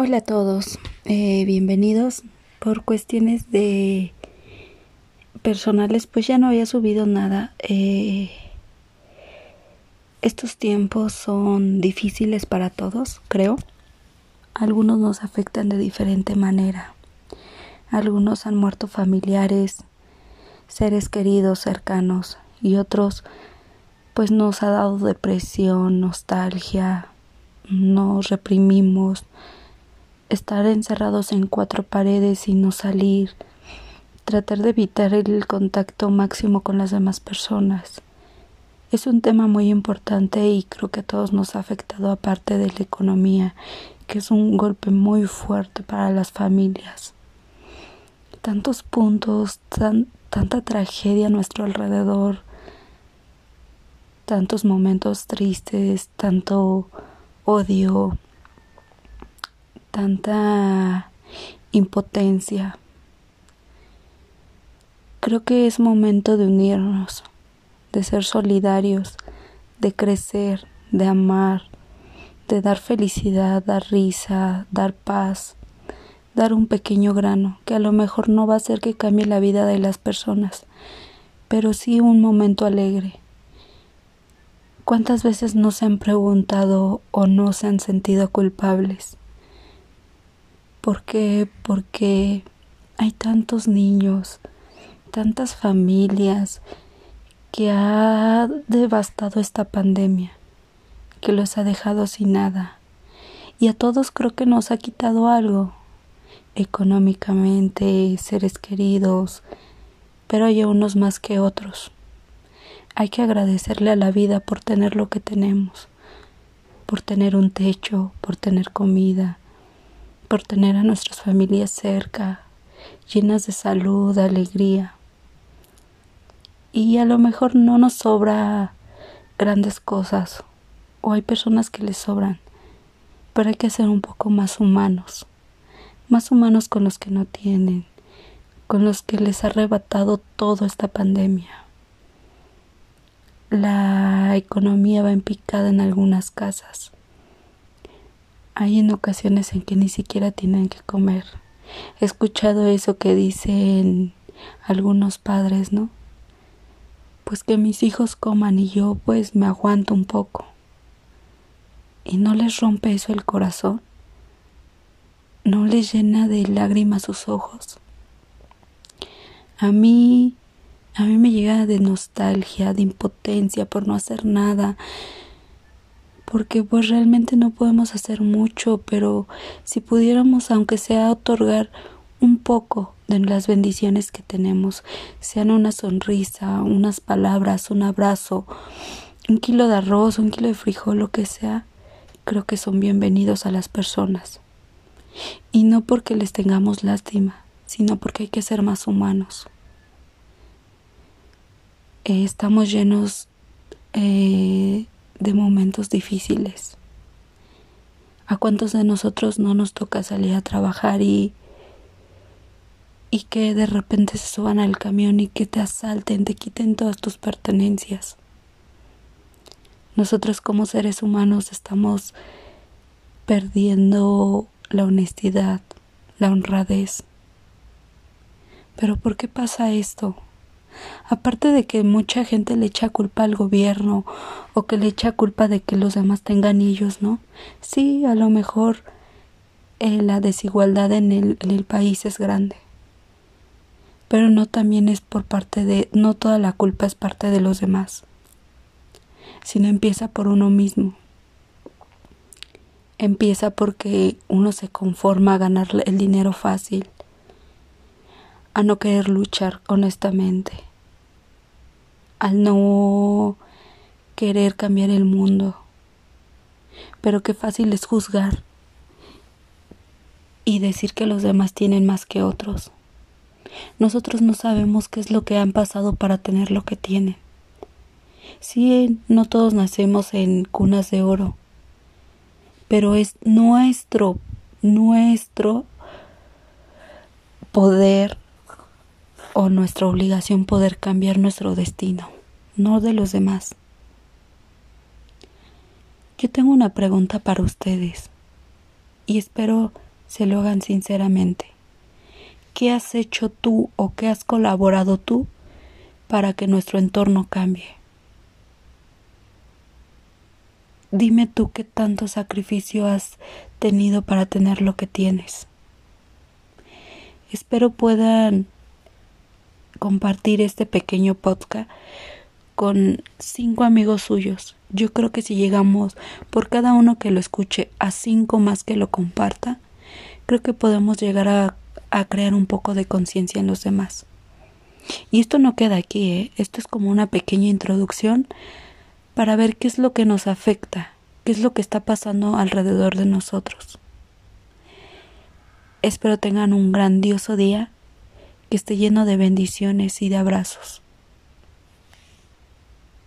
Hola a todos, eh, bienvenidos. Por cuestiones de personales, pues ya no había subido nada. Eh, estos tiempos son difíciles para todos, creo. Algunos nos afectan de diferente manera. Algunos han muerto familiares, seres queridos, cercanos, y otros pues nos ha dado depresión, nostalgia, nos reprimimos, estar encerrados en cuatro paredes y no salir, tratar de evitar el contacto máximo con las demás personas. Es un tema muy importante y creo que a todos nos ha afectado aparte de la economía, que es un golpe muy fuerte para las familias. Tantos puntos, tanta tragedia a nuestro alrededor, tantos momentos tristes, tanto odio, tanta impotencia. Creo que es momento de unirnos, de ser solidarios, de crecer, de amar, de dar felicidad, dar risa, dar paz, dar un pequeño grano, que a lo mejor no va a hacer que cambie la vida de las personas, pero sí un momento alegre. ¿Cuántas veces no se han preguntado o no se han sentido culpables? ¿Por qué? Porque hay tantos niños, tantas familias que ha devastado esta pandemia, que los ha dejado sin nada. Y a todos creo que nos ha quitado algo, económicamente, seres queridos, pero hay unos más que otros. Hay que agradecerle a la vida por tener lo que tenemos, por tener un techo, por tener comida, por tener a nuestras familias cerca, llenas de salud, alegría. Y a lo mejor no nos sobra grandes cosas, o hay personas que les sobran, pero hay que ser un poco más humanos, más humanos con los que no tienen, con los que les ha arrebatado toda esta pandemia. La economía va en picada en algunas casas hay en ocasiones en que ni siquiera tienen que comer. He escuchado eso que dicen algunos padres, ¿no? Pues que mis hijos coman y yo pues me aguanto un poco. ¿Y no les rompe eso el corazón? ¿No les llena de lágrimas sus ojos? A mí, a mí me llega de nostalgia, de impotencia por no hacer nada, porque pues realmente no podemos hacer mucho, pero si pudiéramos, aunque sea otorgar un poco de las bendiciones que tenemos, sean una sonrisa, unas palabras, un abrazo, un kilo de arroz, un kilo de frijol, lo que sea, creo que son bienvenidos a las personas. Y no porque les tengamos lástima, sino porque hay que ser más humanos. Eh, estamos llenos eh, de momentos difíciles. ¿A cuántos de nosotros no nos toca salir a trabajar y y que de repente se suban al camión y que te asalten, te quiten todas tus pertenencias? Nosotros como seres humanos estamos perdiendo la honestidad, la honradez. Pero ¿por qué pasa esto? Aparte de que mucha gente le echa culpa al gobierno o que le echa culpa de que los demás tengan ellos, ¿no? Sí, a lo mejor eh, la desigualdad en el, en el país es grande. Pero no también es por parte de, no toda la culpa es parte de los demás, sino empieza por uno mismo. Empieza porque uno se conforma a ganar el dinero fácil, a no querer luchar honestamente al no querer cambiar el mundo. Pero qué fácil es juzgar y decir que los demás tienen más que otros. Nosotros no sabemos qué es lo que han pasado para tener lo que tienen. Sí, no todos nacemos en cunas de oro, pero es nuestro, nuestro poder o nuestra obligación poder cambiar nuestro destino, no de los demás. Yo tengo una pregunta para ustedes y espero se lo hagan sinceramente. ¿Qué has hecho tú o qué has colaborado tú para que nuestro entorno cambie? Dime tú qué tanto sacrificio has tenido para tener lo que tienes. Espero puedan compartir este pequeño podcast con cinco amigos suyos. Yo creo que si llegamos por cada uno que lo escuche a cinco más que lo comparta, creo que podemos llegar a, crear un poco de conciencia en los demás. Y esto no queda aquí, ¿eh? esto es como una pequeña introducción para ver qué es lo que nos afecta, qué es lo que está pasando alrededor de nosotros. Espero tengan un grandioso día que esté lleno de bendiciones y de abrazos.